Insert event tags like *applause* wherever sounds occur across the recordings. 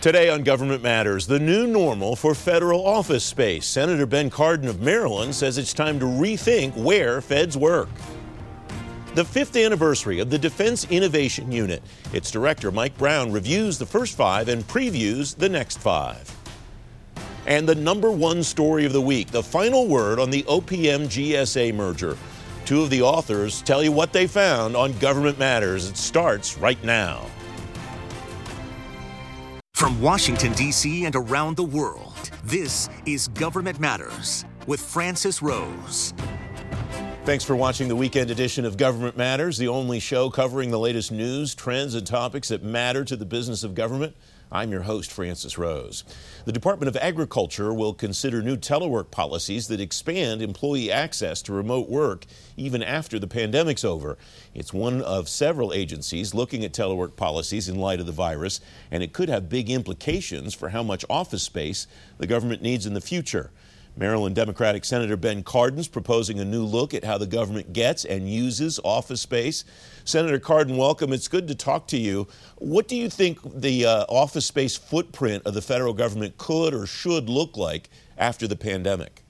Today on Government Matters, the new normal for federal office space. Senator Ben Cardin of Maryland says it's time to rethink where feds work. The fifth anniversary of the Defense Innovation Unit. Its director, Mike Brown, reviews the first five and previews the next five. And the number one story of the week the final word on the OPM GSA merger. Two of the authors tell you what they found on Government Matters. It starts right now. From Washington, D.C. and around the world, this is Government Matters with Francis Rose. Thanks for watching the weekend edition of Government Matters, the only show covering the latest news, trends, and topics that matter to the business of government. I'm your host, Francis Rose. The Department of Agriculture will consider new telework policies that expand employee access to remote work even after the pandemic's over. It's one of several agencies looking at telework policies in light of the virus, and it could have big implications for how much office space the government needs in the future. Maryland Democratic Senator Ben Cardin's proposing a new look at how the government gets and uses office space. Senator Cardin, welcome. It's good to talk to you. What do you think the uh, office space footprint of the federal government could or should look like after the pandemic?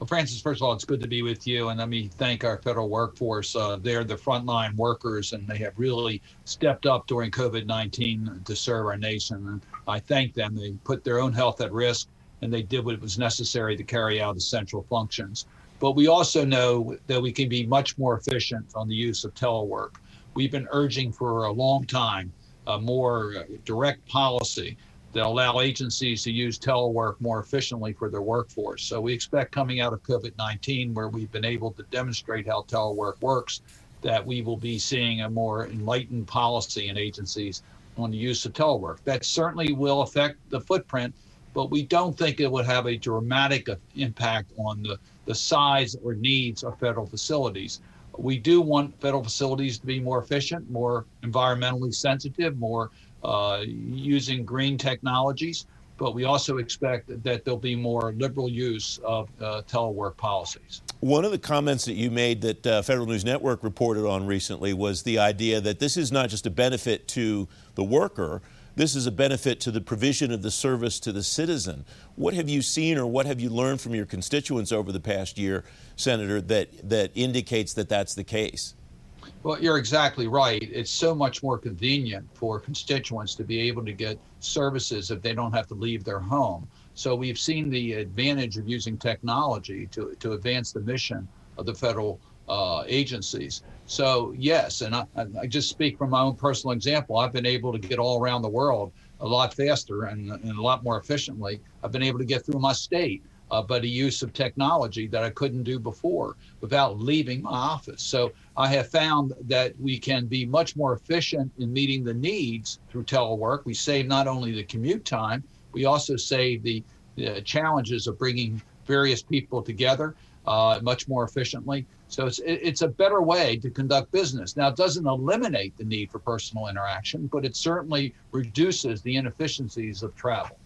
Well, Francis, first of all, it's good to be with you. And let me thank our federal workforce. Uh, they're the frontline workers, and they have really stepped up during COVID 19 to serve our nation. And I thank them. They put their own health at risk and they did what was necessary to carry out essential functions. But we also know that we can be much more efficient on the use of telework. We've been urging for a long time a more direct policy that allow agencies to use telework more efficiently for their workforce. So we expect coming out of COVID-19, where we've been able to demonstrate how telework works, that we will be seeing a more enlightened policy in agencies on the use of telework. That certainly will affect the footprint but we don't think it would have a dramatic impact on the, the size or needs of federal facilities. We do want federal facilities to be more efficient, more environmentally sensitive, more uh, using green technologies, but we also expect that there'll be more liberal use of uh, telework policies. One of the comments that you made that uh, Federal News Network reported on recently was the idea that this is not just a benefit to the worker, this is a benefit to the provision of the service to the citizen. What have you seen or what have you learned from your constituents over the past year, Senator, that, that indicates that that's the case? Well, you're exactly right. It's so much more convenient for constituents to be able to get services if they don't have to leave their home. So we've seen the advantage of using technology to, to advance the mission of the federal uh, agencies. So yes, and I, I, just speak from my own personal example. I've been able to get all around the world a lot faster and, and a lot more efficiently. I've been able to get through my state, uh, but a use of technology that I couldn't do before without leaving my office. So I have found that we can be much more efficient in meeting the needs through telework. We save not only the commute time, we also save the, the challenges of bringing various people together uh, much more efficiently. So it's it's a better way to conduct business. Now it doesn't eliminate the need for personal interaction, but it certainly reduces the inefficiencies of travel.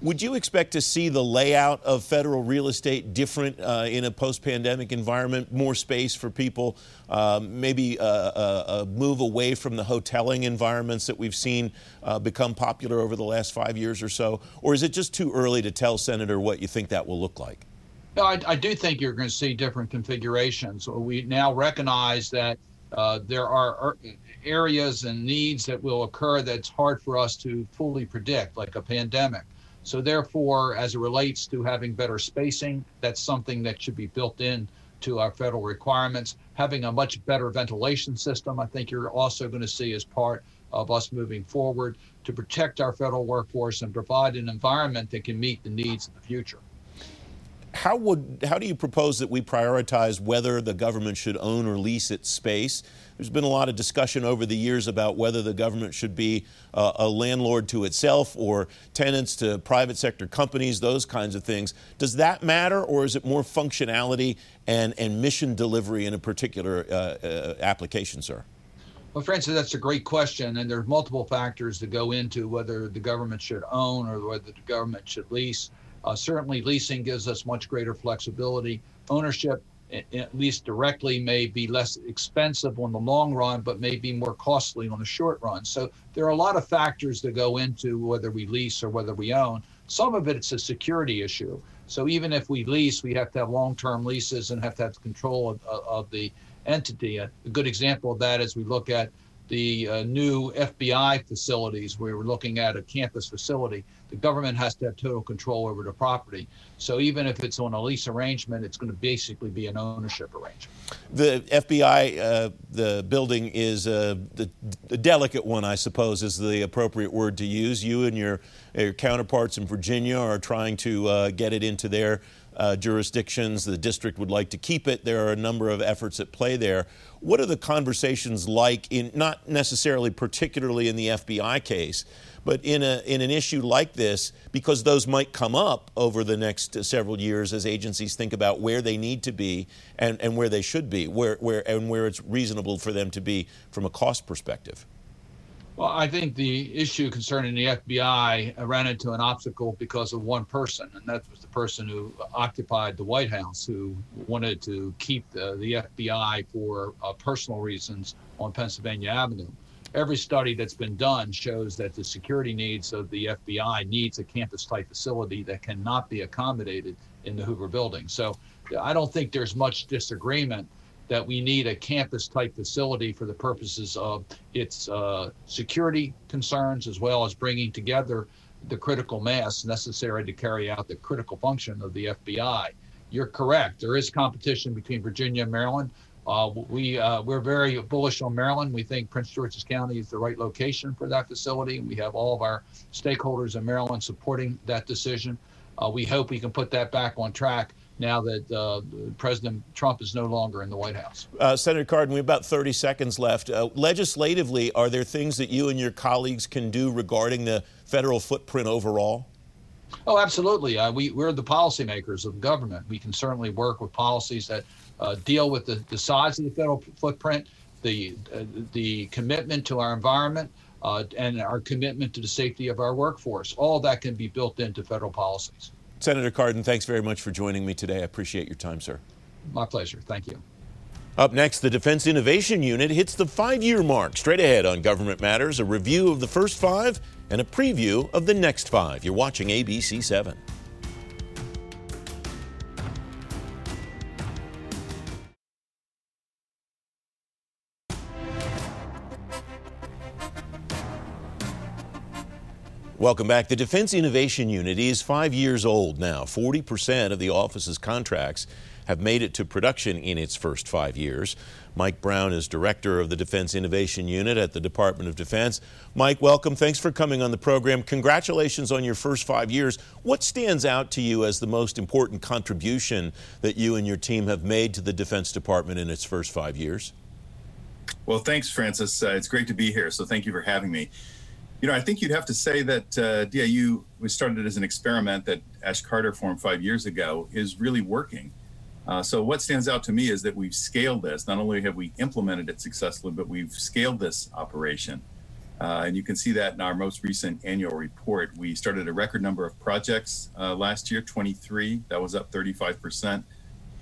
Would you expect to see the layout of federal real estate different uh, in a post-pandemic environment? More space for people, um, maybe a, a, a, move away from the hoteling environments that we've seen uh, become popular over the last five years or so, or is it just too early to tell, Senator, what you think that will look like? No, I, I do think you're going to see different configurations. We now recognize that uh, there are areas and needs that will occur that's hard for us to fully predict, like a pandemic. So, therefore, as it relates to having better spacing, that's something that should be built in to our federal requirements. Having a much better ventilation system, I think you're also going to see as part of us moving forward to protect our federal workforce and provide an environment that can meet the needs of the future how would how do you propose that we prioritize whether the government should own or lease its space? There's been a lot of discussion over the years about whether the government should be uh, a landlord to itself or tenants to private sector companies, those kinds of things. Does that matter, or is it more functionality and, and mission delivery in a particular uh, uh, application, sir? Well, Francis, that's a great question, and there's multiple factors that go into whether the government should own or whether the government should lease. Uh, certainly, leasing gives us much greater flexibility. Ownership at least directly, may be less expensive on the long run, but may be more costly on the short run. So there are a lot of factors that go into whether we lease or whether we own. Some of it, it's a security issue. So even if we lease, we have to have long-term leases and have to have control of, of the entity. A good example of that is we look at the uh, new FBI facilities. We were looking at a campus facility. The government has to have total control over the property. So even if it's on a lease arrangement, it's going to basically be an ownership arrangement. The FBI, uh, the building is uh, the, the, delicate one, I suppose, is the appropriate word to use. You and your, your counterparts in Virginia are trying to uh, get it into their uh, jurisdictions. The district would like to keep it. There are a number of efforts at play there. What are the conversations like in not necessarily particularly in the FBI case, but in a in an issue like this because those might come up over the next several years as agencies think about where they need to be and, and where they should be, where where and where it's reasonable for them to be from a cost perspective. Well, I think the issue concerning the FBI ran into an obstacle because of one person, and that was the person who occupied the White House, who wanted to keep the, the FBI for uh, personal reasons on Pennsylvania Avenue. Every study that's been done shows that the security needs of the FBI needs a campus type facility that cannot be accommodated in the Hoover building. So I don't think there's much disagreement that we need a campus type facility for the purposes of its uh, security concerns as well as bringing together the critical mass necessary to carry out the critical function of the FBI. You're correct. There is competition between Virginia and Maryland. Uh, we uh, we're very bullish on Maryland. We think Prince George's County is the right location for that facility. And we have all of our stakeholders in Maryland supporting that decision. Uh, we hope we can put that back on track now that uh, President Trump is no longer in the White House. Uh, Senator Cardin, we have about 30 seconds left. Uh, legislatively, are there things that you and your colleagues can do regarding the federal footprint overall? Oh, absolutely. Uh, we, we're the policymakers of government. We can certainly work with policies that uh, deal with the, the size of the federal footprint, the, uh, the commitment to our environment, and our commitment to the safety of our workforce. All that can be built into federal policies. Senator Cardin, thanks very much for joining me today. I appreciate your time, sir. My pleasure. Thank you. Up next, the Defense Innovation Unit hits the five year mark. Straight ahead on Government Matters, a review of the first five and a preview of the next five. You're watching ABC 7. Welcome back. The Defense Innovation Unit is five years old now. 40% of the office's contracts have made it to production in its first five years. Mike Brown is director of the Defense Innovation Unit at the Department of Defense. Mike, welcome. Thanks for coming on the program. Congratulations on your first five years. What stands out to you as the most important contribution that you and your team have made to the Defense Department in its first five years? Well, thanks, Francis. Uh, it's great to be here, so thank you for having me. You know, I think you'd have to say that uh, DIU was started as an experiment that Ash Carter formed five years ago is really working. Uh, so what stands out to me is that we've scaled this. Not only have we implemented it successfully, but we've scaled this operation. Uh, and you can see that in our most recent annual report. We started a record number of projects uh, last year, 23. That was up 35%.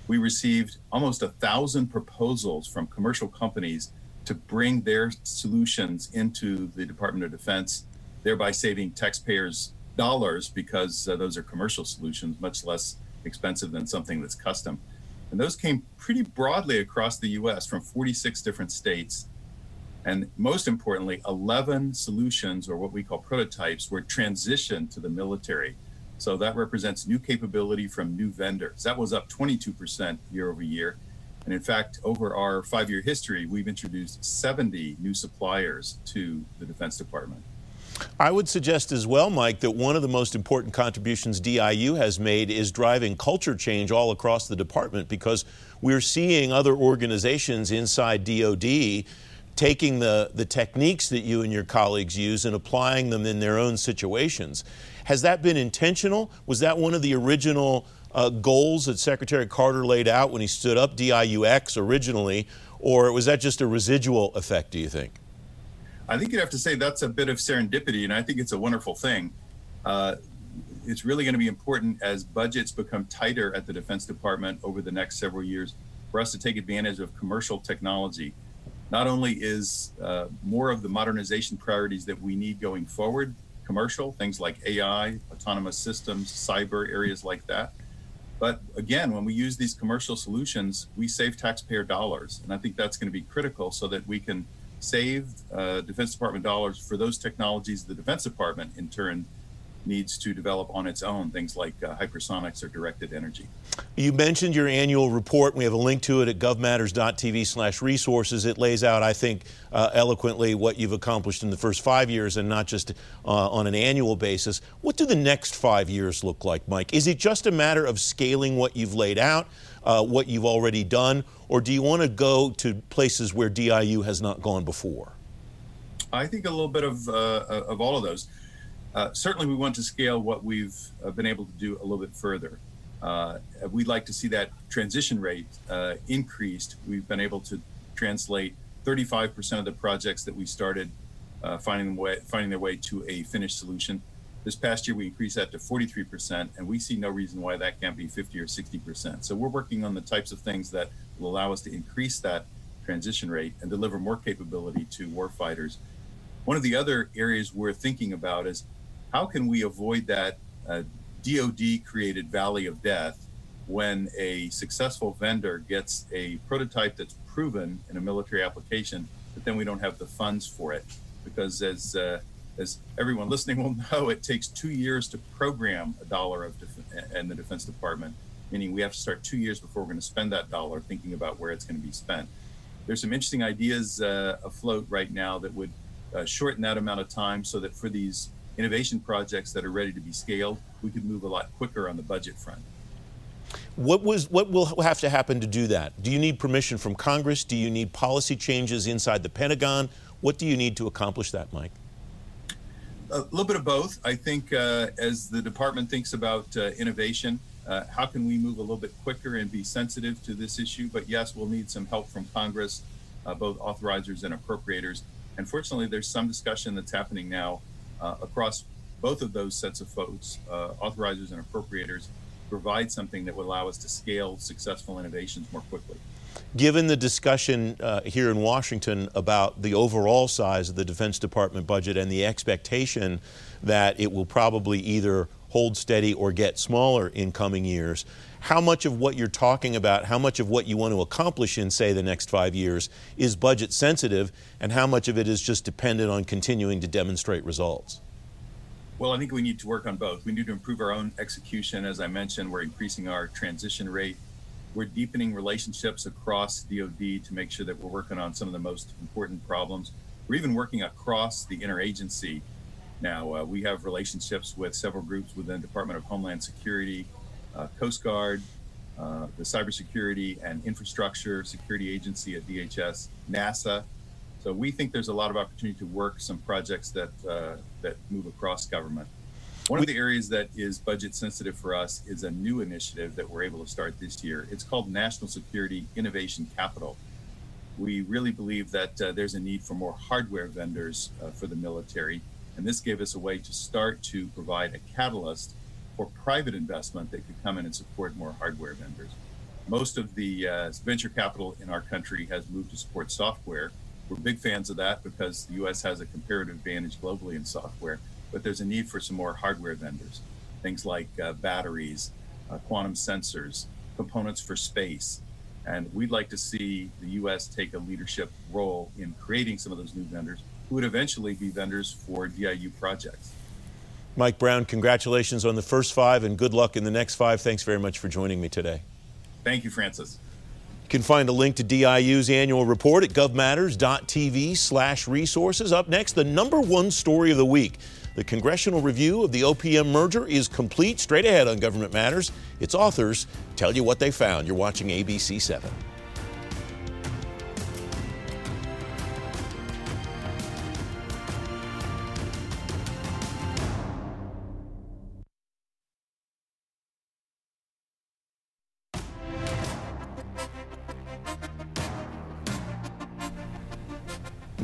We received almost a thousand proposals from commercial companies to bring their solutions into the Department of Defense, thereby saving taxpayers dollars because uh, those are commercial solutions, much less expensive than something that's custom. And those came pretty broadly across the US from 46 different states. And most importantly, 11 solutions, or what we call prototypes, were transitioned to the military. So that represents new capability from new vendors. That was up 22% year over year. And in fact, over our five year history, we've introduced 70 new suppliers to the Defense Department. I would suggest as well, Mike, that one of the most important contributions DIU has made is driving culture change all across the department because we're seeing other organizations inside DoD taking the, the techniques that you and your colleagues use and applying them in their own situations. Has that been intentional? Was that one of the original uh, goals that Secretary Carter laid out when he stood up DIUX originally, or was that just a residual effect, do you think? I think you'd have to say that's a bit of serendipity, and I think it's a wonderful thing. Uh, it's really going to be important as budgets become tighter at the Defense Department over the next several years for us to take advantage of commercial technology. Not only is uh, more of the modernization priorities that we need going forward commercial, things like AI, autonomous systems, cyber, areas like that. But again, when we use these commercial solutions, we save taxpayer dollars. And I think that's going to be critical so that we can save uh, Defense Department dollars for those technologies the Defense Department, in turn, needs to develop on its own, things like uh, hypersonics or directed energy. You mentioned your annual report. We have a link to it at govmatters.tv slash resources. It lays out, I think, uh, eloquently what you've accomplished in the first five years and not just uh, on an annual basis. What do the next five years look like, Mike? Is it just a matter of scaling what you've laid out, uh, what you've already done, or do you want to go to places where DIU has not gone before? I think a little bit of, uh, of all of those. Uh, certainly, we want to scale what we've uh, been able to do a little bit further. Uh, we'd like to see that transition rate uh, increased. We've been able to translate 35% of the projects that we started uh, finding, way, finding their way to a finished solution. This past year, we increased that to 43%, and we see no reason why that can't be 50 or 60%. So we're working on the types of things that will allow us to increase that transition rate and deliver more capability to warfighters. One of the other areas we're thinking about is how can we avoid that uh, DoD created valley of death when a successful vendor gets a prototype that's proven in a military application, but then we don't have the funds for it? Because as uh, as everyone listening will *laughs* know, it takes two years to program a dollar of def- in the Defense Department, meaning we have to start two years before we're going to spend that dollar thinking about where it's going to be spent. There's some interesting ideas uh, afloat right now that would uh, shorten that amount of time so that for these innovation projects that are ready to be scaled, we could move a lot quicker on the budget front. What was what will have to happen to do that? Do you need permission from Congress? Do you need policy changes inside the Pentagon? What do you need to accomplish that, Mike? A little bit of both. I think uh, as the department thinks about uh, innovation, uh, how can we move a little bit quicker and be sensitive to this issue? But yes, we'll need some help from Congress, uh, both authorizers and appropriators. And fortunately, there's some discussion that's happening now across both of those sets of folks, uh, authorizers and appropriators, provide something that would allow us to scale successful innovations more quickly. Given the discussion uh, here in Washington about the overall size of the Defense Department budget and the expectation that it will probably either hold steady or get smaller in coming years, how much of what you're talking about, how much of what you want to accomplish in, say, the next five years is budget sensitive, and how much of it is just dependent on continuing to demonstrate results? Well, I think we need to work on both. We need to improve our own execution. As I mentioned, we're increasing our transition rate. We're deepening relationships across DoD to make sure that we're working on some of the most important problems. We're even working across the interagency now. Uh, we have relationships with several groups within the Department of Homeland Security, Coast Guard, uh, the Cybersecurity and Infrastructure Security Agency at DHS, NASA. So we think there's a lot of opportunity to work some projects that uh, that move across government. One of the areas that is budget sensitive for us is a new initiative that we're able to start this year. It's called National Security Innovation Capital. We really believe that uh, there's a need for more hardware vendors uh, for the military, and this gave us a way to start to provide a catalyst for private investment that could come in and support more hardware vendors. Most of the uh, venture capital in our country has moved to support software. We're big fans of that because the US has a comparative advantage globally in software, but there's a need for some more hardware vendors, things like uh, batteries, uh, quantum sensors, components for space. And we'd like to see the US take a leadership role in creating some of those new vendors who would eventually be vendors for DIU projects. Mike Brown, congratulations on the first five and good luck in the next five. Thanks very much for joining me today. Thank you, Francis. You can find a link to DIU's annual report at govmatters.tv slash resources. Up next, the number one story of the week. The congressional review of the OPM merger is complete. Straight ahead on Government Matters, its authors tell you what they found. You're watching ABC 7.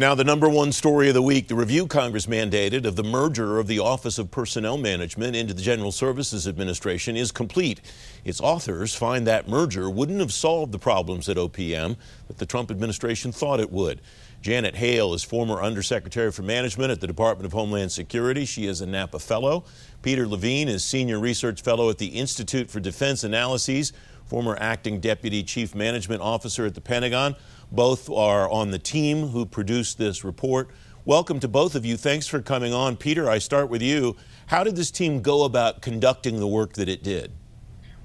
Now, the number one story of the week the review Congress mandated of the merger of the Office of Personnel Management into the General Services Administration is complete. Its authors find that merger wouldn't have solved the problems at OPM that the Trump administration thought it would. Janet Hale is former Undersecretary for Management at the Department of Homeland Security. She is a NAPA Fellow. Peter Levine is Senior Research Fellow at the Institute for Defense Analyses, former Acting Deputy Chief Management Officer at the Pentagon. Both are on the team who produced this report. Welcome to both of you. Thanks for coming on. Peter, I start with you. How did this team go about conducting the work that it did?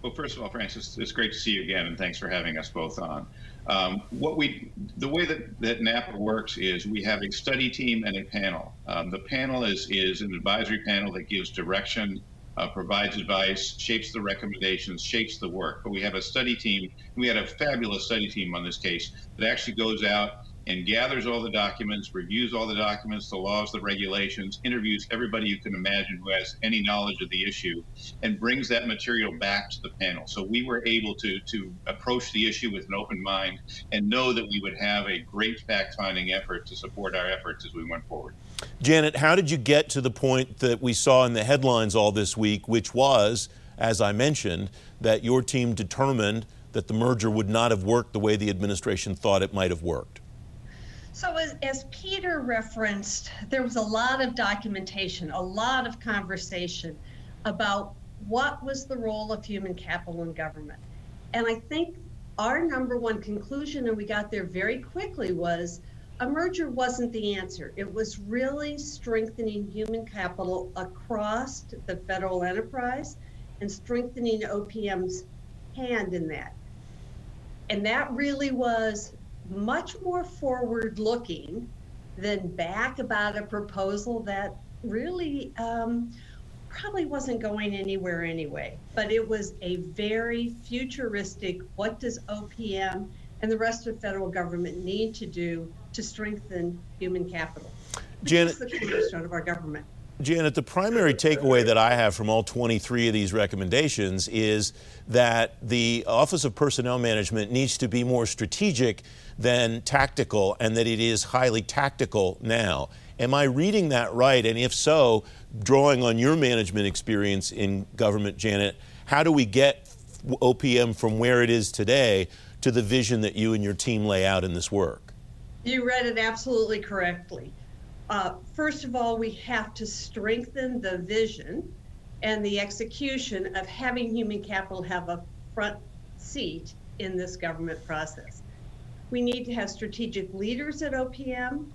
Well, first of all, Francis, it's great to see you again, and thanks for having us both on. Um, what we, the way that, that NAPA works is we have a study team and a panel. Um, the panel is is an advisory panel that gives direction uh, provides advice, shapes the recommendations, shapes the work. But we have a study team. We had a fabulous study team on this case that actually goes out and gathers all the documents, reviews all the documents, the laws, the regulations, interviews everybody you can imagine who has any knowledge of the issue, and brings that material back to the panel. So we were able to to approach the issue with an open mind and know that we would have a great fact-finding effort to support our efforts as we went forward. Janet, how did you get to the point that we saw in the headlines all this week, which was, as I mentioned, that your team determined that the merger would not have worked the way the administration thought it might have worked? So, as, as, Peter referenced, there was a lot of documentation, a lot of conversation about what was the role of human capital in government. And I think our number one conclusion, and we got there very quickly, was a merger wasn't the answer. It was really strengthening human capital across the federal enterprise and strengthening OPM's hand in that. And that really was much more forward looking than back about a proposal that really um, probably wasn't going anywhere anyway. But it was a very futuristic what does OPM and the rest of the federal government need to do to strengthen human capital? Janet, the cornerstone of our government. Janet, the primary takeaway that I have from all 23 of these recommendations is that the Office of Personnel Management needs to be more strategic than tactical, and that it is highly tactical now. Am I reading that right? And if so, drawing on your management experience in government, Janet, how do we get OPM from where it is today to the vision that you and your team lay out in this work? You read it absolutely correctly. Uh, first of all, we have to strengthen the vision and the execution of having human capital have a front seat in this government process. We need to have strategic leaders at OPM.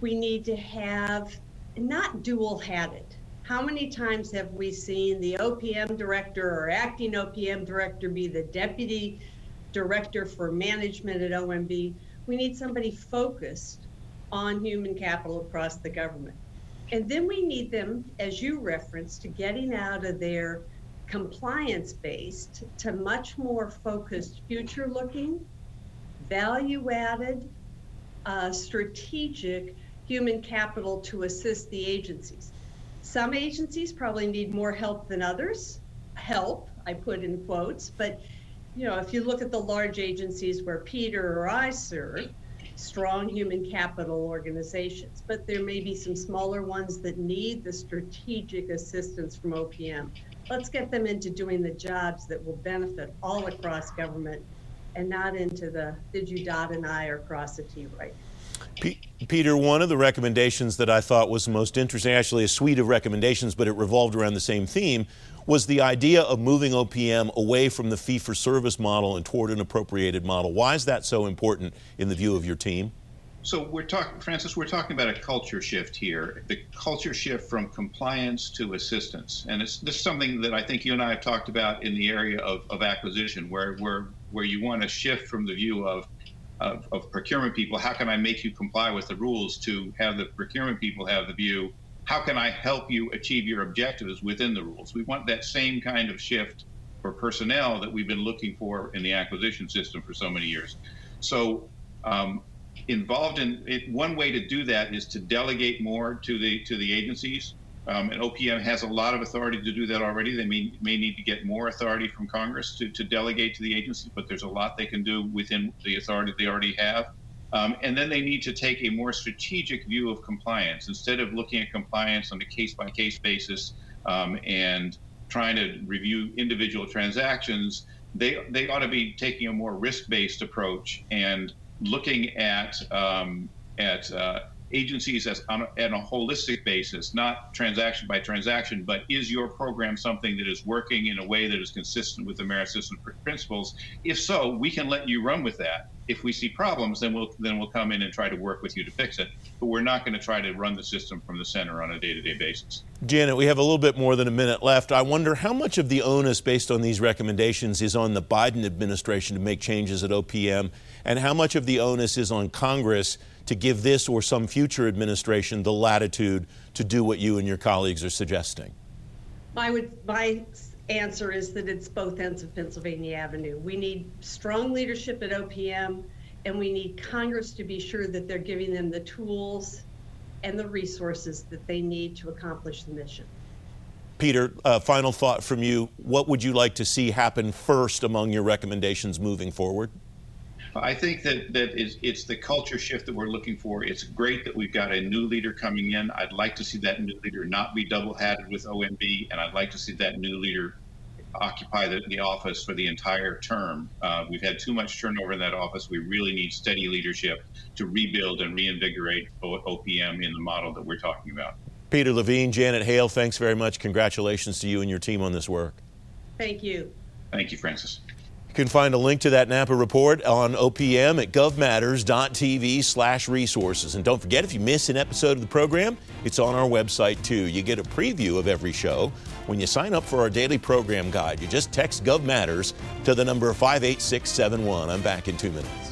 We need to have not dual hatted. How many times have we seen the OPM director or acting OPM director be the deputy director for management at OMB? We need somebody focused on human capital across the government. And then we need them, as you referenced, to getting out of their compliance based to much more focused, future looking, value added, uh, strategic human capital to assist the agencies. Some agencies probably need more help than others. Help, I put in quotes, but you know, if you look at the large agencies where Peter or I serve, strong human capital organizations, but there may be some smaller ones that need the strategic assistance from OPM. Let's get them into doing the jobs that will benefit all across government and not into the did you dot an I or cross a T right. P- Peter, one of the recommendations that I thought was most interesting, actually a suite of recommendations, but it revolved around the same theme, was the idea of moving OPM away from the fee for service model and toward an appropriated model. Why is that so important in the view of your team? So we're talking, Francis. We're talking about a culture shift here. The culture shift from compliance to assistance, and it's this is something that I think you and I have talked about in the area of, of acquisition, where where where you want to shift from the view of, of of procurement people. How can I make you comply with the rules? To have the procurement people have the view how can I help you achieve your objectives within the rules? We want that same kind of shift for personnel that we've been looking for in the acquisition system for so many years. So, um, involved in it, one way to do that is to delegate more to the to the agencies. Um, and OPM has a lot of authority to do that already. They may, may need to get more authority from Congress to, to delegate to the agencies, but there's a lot they can do within the authority they already have. Um, and then they need to take a more strategic view of compliance instead of looking at compliance on a case by case basis um, and trying to review individual transactions. They, they ought to be taking a more risk based approach and looking at, um, at uh, agencies as on a, on a holistic basis, not transaction by transaction, but is your program something that is working in a way that is consistent with the merit system principles? If so, we can let you run with that. If we see problems, then we'll then we'll come in and try to work with you to fix it. But we're not going to try to run the system from the center on a day-to-day basis. Janet, we have a little bit more than a minute left. I wonder how much of the onus based on these recommendations is on the Biden administration to make changes at OPM, and how much of the onus is on Congress to give this or some future administration the latitude to do what you and your colleagues are suggesting? My, would, my answer is that it's both ends of Pennsylvania Avenue. We need strong leadership at OPM, and we need Congress to be sure that they're giving them the tools and the resources that they need to accomplish the mission. Peter, uh, final thought from you. What would you like to see happen first among your recommendations moving forward? I think that that is it's the culture shift that we're looking for. It's great that we've got a new leader coming in. I'd like to see that new leader not be double-hatted with OMB, and I'd like to see that new leader occupy the, the office for the entire term. Uh, we've had too much turnover in that office. We really need steady leadership to rebuild and reinvigorate OPM in the model that we're talking about. Peter Levine, Janet Hale, thanks very much. Congratulations to you and your team on this work. Thank you. Thank you, Francis. You can find a link to that NAPA report on OPM at govmatters.tv slash resources. And don't forget, if you miss an episode of the program, it's on our website too. You get a preview of every show when you sign up for our daily program guide. You just text GovMatters to the number 58671. I'm back in two minutes.